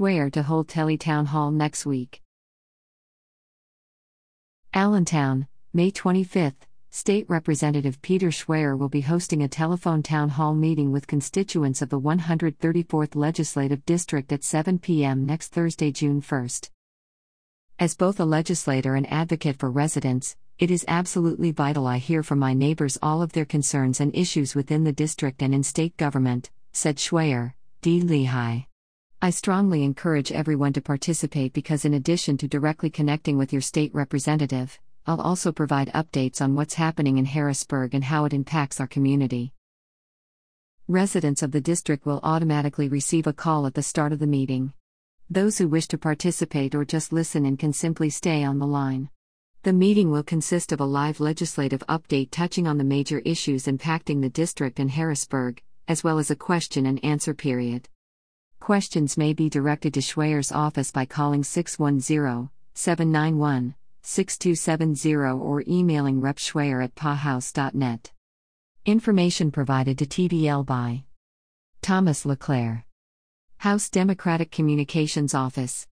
Schweyer to hold Tele Town Hall next week. Allentown, May 25th. State Representative Peter Schweyer will be hosting a telephone town hall meeting with constituents of the 134th Legislative District at 7 p.m. next Thursday, June 1. As both a legislator and advocate for residents, it is absolutely vital I hear from my neighbors all of their concerns and issues within the district and in state government, said Schweyer, D. Lehigh. I strongly encourage everyone to participate because, in addition to directly connecting with your state representative, I'll also provide updates on what's happening in Harrisburg and how it impacts our community. Residents of the district will automatically receive a call at the start of the meeting. Those who wish to participate or just listen in can simply stay on the line. The meeting will consist of a live legislative update touching on the major issues impacting the district and Harrisburg, as well as a question and answer period. Questions may be directed to Schweyer's office by calling 610 791 6270 or emailing repschweyer at pahouse.net. Information provided to TBL by Thomas LeClaire. House Democratic Communications Office.